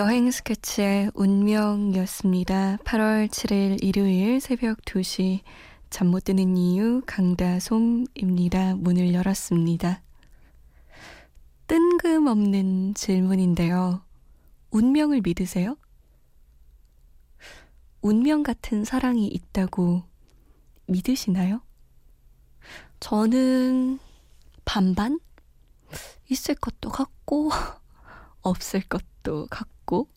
여행 스케치의 운명이었습니다. 8월 7일 일요일 새벽 2시 잠 못 드는 이유 강다솜입니다. 문을 열었습니다. 뜬금없는 질문인데요. 운명을 믿으세요? 운명 같은 사랑이 있다고 믿으시나요? 저는 반반? 있을 것도 같고, 없을 것도 같고, 있고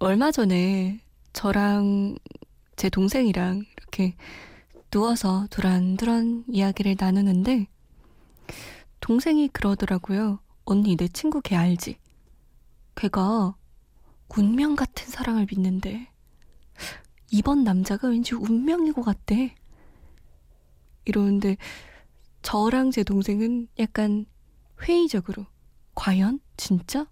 얼마 전에 저랑 제 동생이랑 이렇게 누워서 두란두란 이야기를 나누는데 동생이 그러더라고요. 언니 내 친구 걔 알지? 걔가 운명 같은 사랑을 믿는데 이번 남자가 왠지 운명인 것 같대. 이러는데 저랑 제 동생은 약간 회의적으로 과연 진짜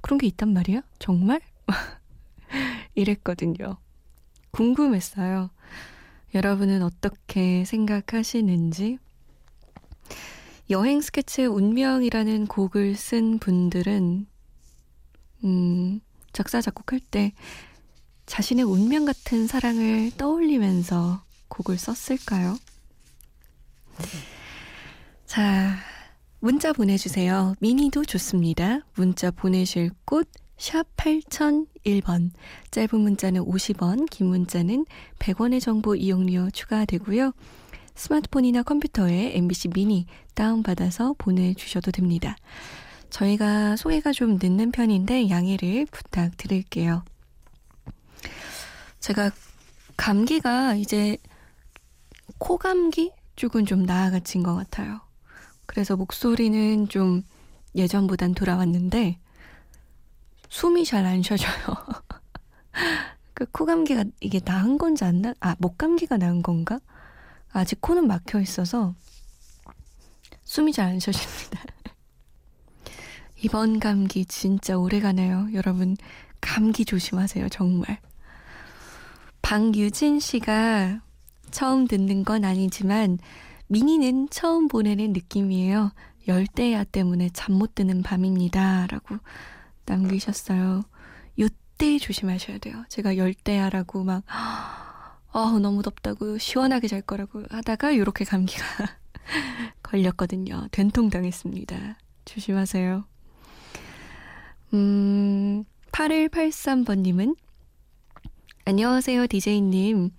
그런 게 있단 말이야? 정말? 이랬거든요. 궁금했어요. 여러분은 어떻게 생각하시는지? 여행 스케치의 운명이라는 곡을 쓴 분들은, 음, 작사, 작곡할 때 자신의 운명 같은 사랑을 떠올리면서 곡을 썼을까요? 자, 문자 보내주세요. 미니도 좋습니다. 문자 보내실 곳, 샵 8001번. 짧은 문자는 50원, 긴 문자는 100원의 정보 이용료 추가되고요. 스마트폰이나 컴퓨터에 MBC 미니 다운받아서 보내주셔도 됩니다. 저희가 소개가 좀 늦는 편인데 양해를 부탁드릴게요. 제가 감기가 이제 코감기 쪽은 좀 나아가진 것 같아요. 그래서 목소리는 좀 예전보단 돌아왔는데 숨이 잘 안 쉬어져요. 그 코감기가 이게 나은 건지 안 나, 아, 목감기가 나은 건가? 아직 코는 막혀 있어서 숨이 잘 안 쉬어집니다. 이번 감기 진짜 오래 가네요. 여러분, 감기 조심하세요, 정말. 방유진 씨가 처음 듣는 건 아니지만 미니는 처음 보내는 느낌이에요. 열대야 때문에 잠 못 드는 밤입니다. 라고 남기셨어요. 요때 조심하셔야 돼요. 제가 열대야라고 막, 아 너무 덥다고 시원하게 잘 거라고 하다가 이렇게 감기가 걸렸거든요. 된통 당했습니다. 조심하세요. 음, 8183번님은 안녕하세요, 디제이님.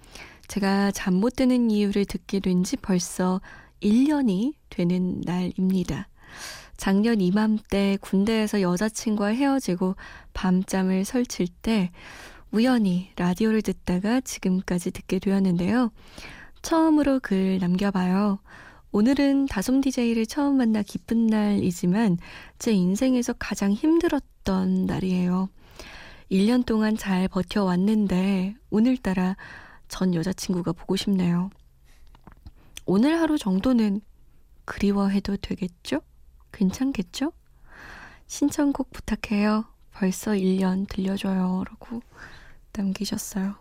제가 잠 못 드는 이유를 듣게 된 지 벌써 1년이 되는 날입니다. 작년 이맘때 군대에서 여자친구와 헤어지고 밤잠을 설칠 때 우연히 라디오를 듣다가 지금까지 듣게 되었는데요. 처음으로 글 남겨봐요. 오늘은 다솜 DJ를 처음 만나 기쁜 날이지만 제 인생에서 가장 힘들었던 날이에요. 1년 동안 잘 버텨왔는데 오늘따라 전 여자친구가 보고 싶네요. 오늘 하루 정도는 그리워해도 되겠죠? 괜찮겠죠? 신청곡 부탁해요. 벌써 1년 들려줘요. 라고 남기셨어요.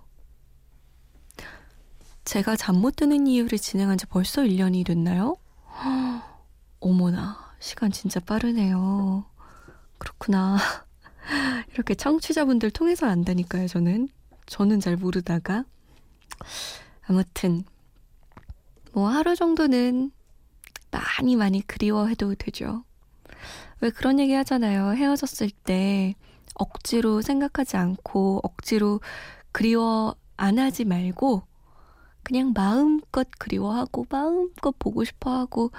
제가 잠 못 드는 이유를 진행한 지 벌써 1년이 됐나요? 어머나, 시간 진짜 빠르네요. 그렇구나. 이렇게 청취자분들 통해서 안다니까요, 저는. 저는 잘 모르다가. 아무튼 뭐 하루 정도는 많이 많이 그리워해도 되죠. 왜 그런 얘기 하잖아요. 헤어졌을 때 억지로 생각하지 않고 억지로 그리워 안 하지 말고 그냥 마음껏 그리워하고 마음껏 보고 싶어 하고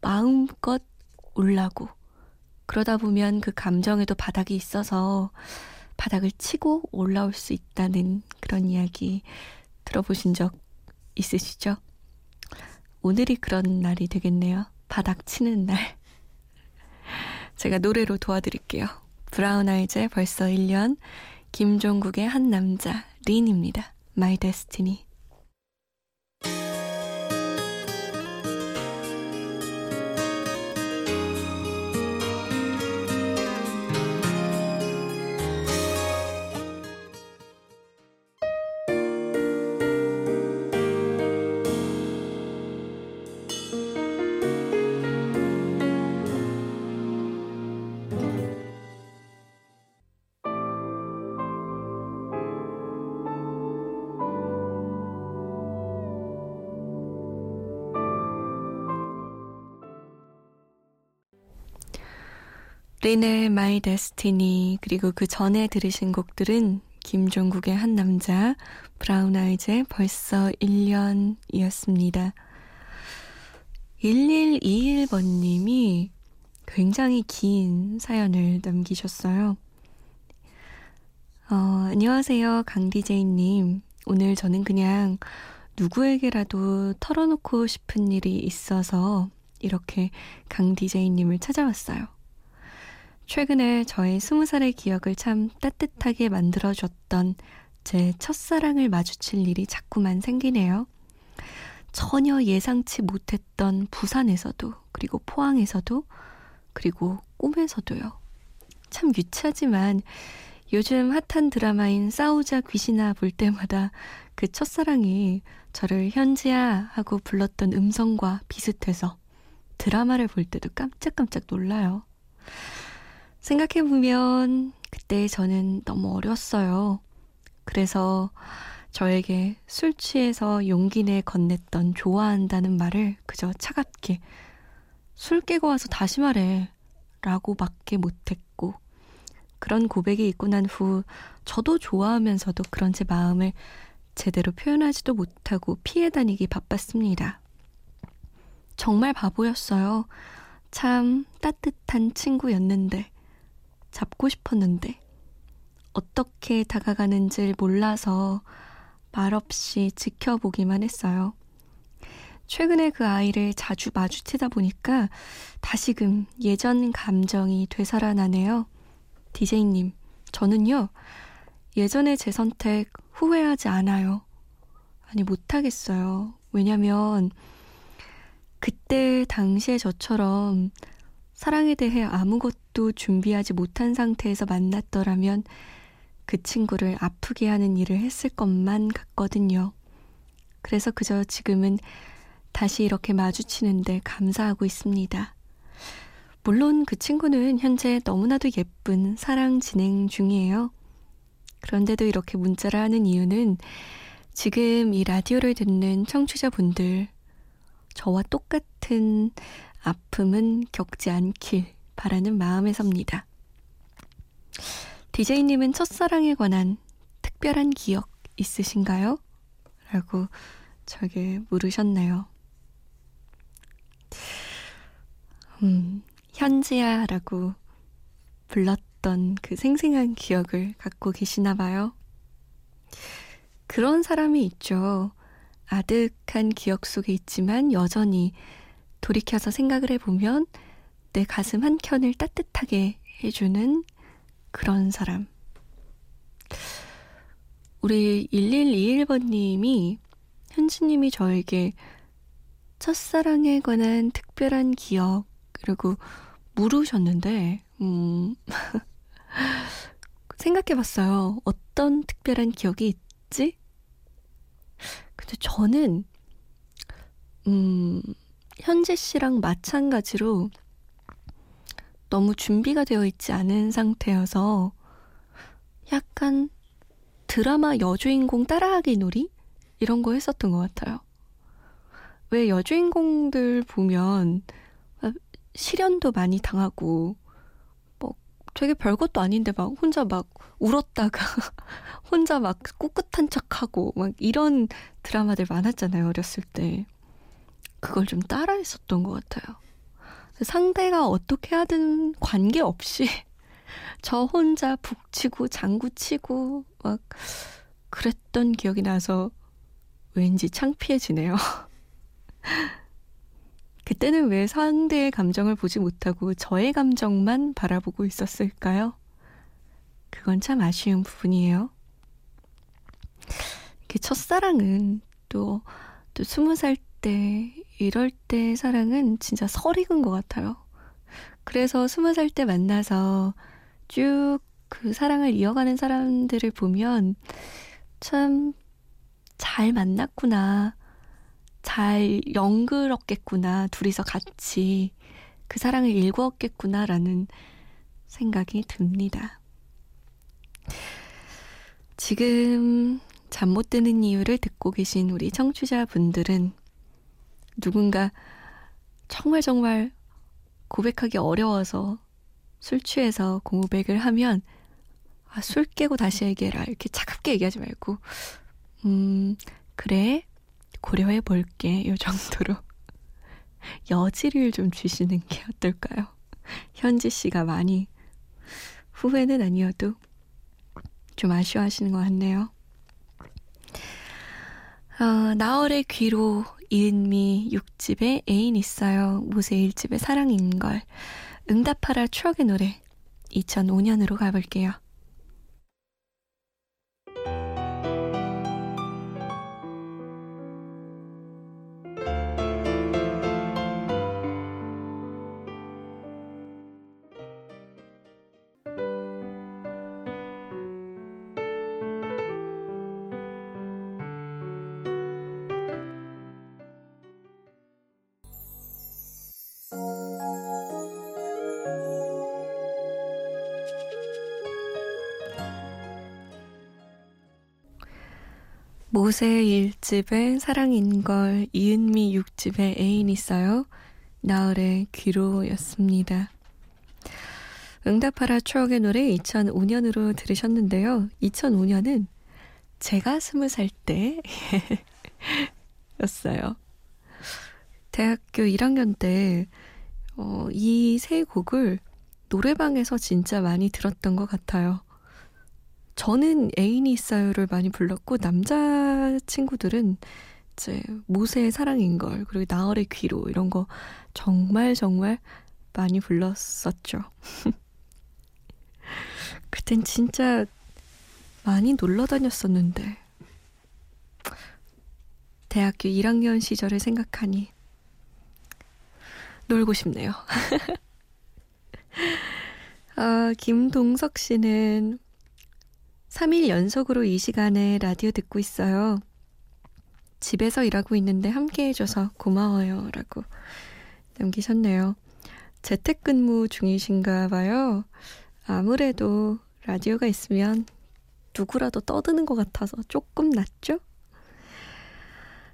마음껏 올라고 그러다 보면 그 감정에도 바닥이 있어서 바닥을 치고 올라올 수 있다는 그런 이야기 들어보신 적 있으시죠? 오늘이 그런 날이 되겠네요. 바닥 치는 날. 제가 노래로 도와드릴게요. 브라운 아이즈의 벌써 1년, 김종국의 한 남자, 린입니다. 린의 My Destiny 그리고 그 전에 들으신 곡들은 김종국의 한 남자, 브라운 아이즈의 벌써 1년이었습니다. 1121번님이 굉장히 긴 사연을 남기셨어요. 어, 안녕하세요, 강디제이님. 오늘 저는 그냥 누구에게라도 털어놓고 싶은 일이 있어서 이렇게 강디제이님을 찾아왔어요. 최근에 저의 스무 살의 기억을 참 따뜻하게 만들어줬던 제 첫사랑을 마주칠 일이 자꾸만 생기네요. 전혀 예상치 못했던 부산에서도, 그리고 포항에서도, 그리고 꿈에서도요. 참 유치하지만 요즘 핫한 드라마인 싸우자 귀신아 볼 때마다 그 첫사랑이 저를 현지야 하고 불렀던 음성과 비슷해서 드라마를 볼 때도 깜짝깜짝 놀라요. 생각해보면 그때 저는 너무 어렸어요. 그래서 저에게 술 취해서 용기 내 건넸던 좋아한다는 말을 그저 차갑게 술 깨고 와서 다시 말해 라고 밖에 못했고 그런 고백이 있고 난 후 저도 좋아하면서도 그런 제 마음을 제대로 표현하지도 못하고 피해 다니기 바빴습니다. 정말 바보였어요. 참 따뜻한 친구였는데. 잡고 싶었는데 어떻게 다가가는지 몰라서 말없이 지켜보기만 했어요. 최근에 그 아이를 자주 마주치다 보니까 다시금 예전 감정이 되살아나네요. 디제이님, 저는요, 예전에 제 선택 후회하지 않아요. 아니, 못하겠어요. 왜냐면, 그때 당시에 저처럼 사랑에 대해 아무것도 준비하지 못한 상태에서 만났더라면 그 친구를 아프게 하는 일을 했을 것만 같거든요. 그래서 그저 지금은 다시 이렇게 마주치는데 감사하고 있습니다. 물론 그 친구는 현재 너무나도 예쁜 사랑 진행 중이에요. 그런데도 이렇게 문자를 하는 이유는 지금 이 라디오를 듣는 청취자분들, 저와 똑같은 아픔은 겪지 않길 바라는 마음에 섭니다. 디제이님은 첫사랑에 관한 특별한 기억 있으신가요? 라고 저에게 물으셨네요. 음, 현지야 라고 불렀던 그 생생한 기억을 갖고 계시나 봐요. 그런 사람이 있죠. 아득한 기억 속에 있지만 여전히 돌이켜서 생각을 해보면 내 가슴 한 켠을 따뜻하게 해주는 그런 사람. 우리 1121번님이 현지님이 저에게 첫사랑에 관한 특별한 기억, 그리고 물으셨는데, 음, 생각해 봤어요. 어떤 특별한 기억이 있지? 근데 저는, 음, 현재 씨랑 마찬가지로 너무 준비가 되어 있지 않은 상태여서 약간 드라마 여주인공 따라하기 놀이? 이런 거 했었던 것 같아요. 왜 여주인공들 보면 실연도 많이 당하고 뭐 되게 별것도 아닌데 막 혼자 막 울었다가 혼자 막 꿋꿋한 척하고 막 이런 드라마들 많았잖아요 어렸을 때. 그걸 좀 따라 했었던 것 같아요. 상대가 어떻게 하든 관계없이 저 혼자 북치고 장구치고 막 그랬던 기억이 나서 왠지 창피해지네요. 그때는 왜 상대의 감정을 보지 못하고 저의 감정만 바라보고 있었을까요? 그건 참 아쉬운 부분이에요. 그 첫사랑은 또, 또 스무 살 때, 이럴 때 사랑은 진짜 설익은 것 같아요. 그래서 스무 살 때 만나서 쭉 그 사랑을 이어가는 사람들을 보면 참 잘 만났구나. 잘 연그럽겠구나. 둘이서 같이 그 사랑을 일구었겠구나라는 생각이 듭니다. 지금 잠 못 드는 이유를 듣고 계신 우리 청취자분들은 누군가 정말 정말 고백하기 어려워서 술 취해서 고백을 하면 아, 술 깨고 다시 얘기해라. 이렇게 차갑게 얘기하지 말고 음, 그래. 고려해 볼게. 요 정도로 여지를 좀 주시는 게 어떨까요? 현지 씨가 많이 후회는 아니어도 좀 아쉬워하시는 것 같네요. 어, 나월의 귀로 이은미 6집에 애인 있어요. 모세 1집에 사랑인 걸. 응답하라 추억의 노래 2005년으로 가볼게요. 모세 1집에 사랑인 걸, 이은미 6집에 애인 있어요. 나을의 귀로였습니다. 응답하라 추억의 노래 2005년으로 들으셨는데요. 2005년은 제가 스무 살 때 였어요. 대학교 1학년 때, 어, 이 세 곡을 노래방에서 진짜 많이 들었던 것 같아요. 저는 애인이 있어요를 많이 불렀고 남자 친구들은 이제 모세의 사랑인 걸 그리고 나얼의 귀로 이런 거 정말 정말 많이 불렀었죠. 그땐 진짜 많이 놀러 다녔었는데 대학교 1학년 시절을 생각하니 놀고 싶네요. 아, 김동석 씨는 3일 연속으로 이 시간에 라디오 듣고 있어요. 집에서 일하고 있는데 함께 해줘서 고마워요. 라고 남기셨네요. 재택근무 중이신가 봐요. 아무래도 라디오가 있으면 누구라도 떠드는 것 같아서 조금 낫죠?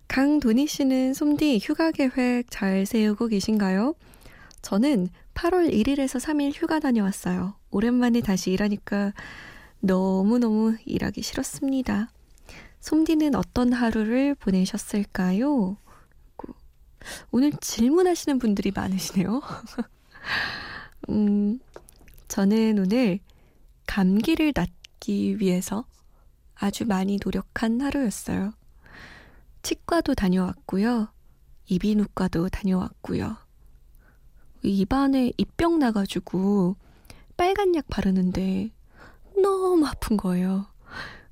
강도니 씨는 솜디 휴가 계획 잘 세우고 계신가요? 저는 8월 1일에서 3일 휴가 다녀왔어요. 오랜만에 다시 일하니까 너무너무 일하기 싫었습니다. 솜디는 어떤 하루를 보내셨을까요? 오늘 질문하시는 분들이 많으시네요. 음, 저는 오늘 감기를 낫기 위해서 아주 많이 노력한 하루였어요. 치과도 다녀왔고요. 이비인후과도 다녀왔고요. 입안에 입병 나가지고 빨간 약 바르는데 너무 아픈 거예요.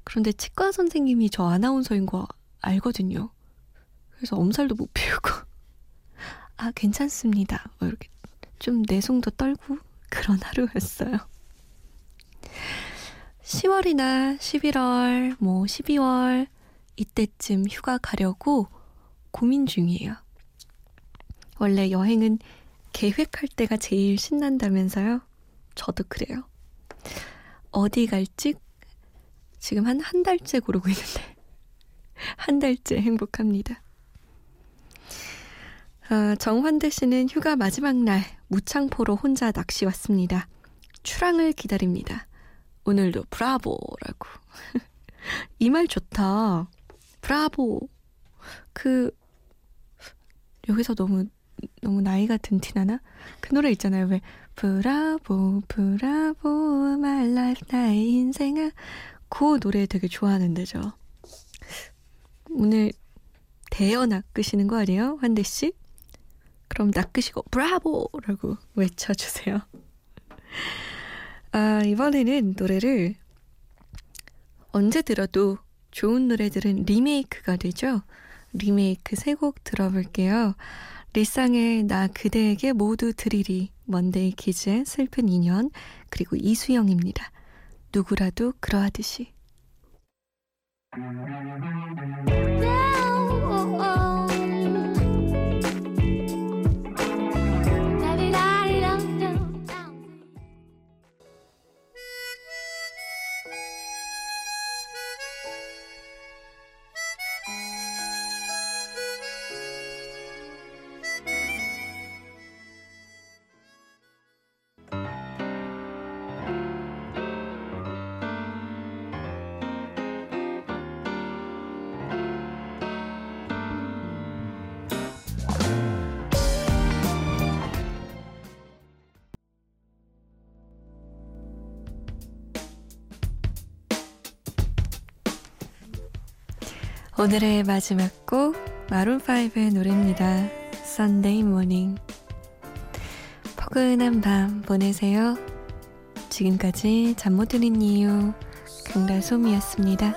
그런데 치과 선생님이 저 아나운서인 거 알거든요. 그래서 엄살도 못 피우고 아 괜찮습니다. 뭐 이렇게 좀 내숭도 떨고 그런 하루였어요. 10월이나 11월, 뭐 12월 이때쯤 휴가 가려고 고민 중이에요. 원래 여행은 계획할 때가 제일 신난다면서요? 저도 그래요. 어디 갈지 지금 한 한 달째 고르고 있는데 한 달째 행복합니다. 아, 정환대 씨는 휴가 마지막 날 무창포로 혼자 낚시 왔습니다. 출항을 기다립니다. 오늘도 브라보라고. 이 말 좋다. 브라보. 그 여기서 너무 너무 나이가 든 티나나? 그 노래 있잖아요. 왜 브라보 브라보 마이 라이프 나의 인생아 그 노래 되게 좋아하는 데 죠 오늘 대여 낚으시는 거 아니에요? 환대 씨? 그럼 낚으시고 브라보 라고 외쳐주세요. 아 이번에는 노래를 언제 들어도 좋은 노래들은 리메이크가 되죠. 리메이크 세 곡 들어볼게요. 리쌍의 나 그대에게 모두 드리리, 먼데이 키즈의 슬픈 인연, 그리고 이수영입니다. 누구라도 그러하듯이. 오늘의 마지막 곡 마룬5의 노래입니다. Sunday Morning 포근한 밤 보내세요. 지금까지 잠 못 드는 이유 강다솜이었습니다.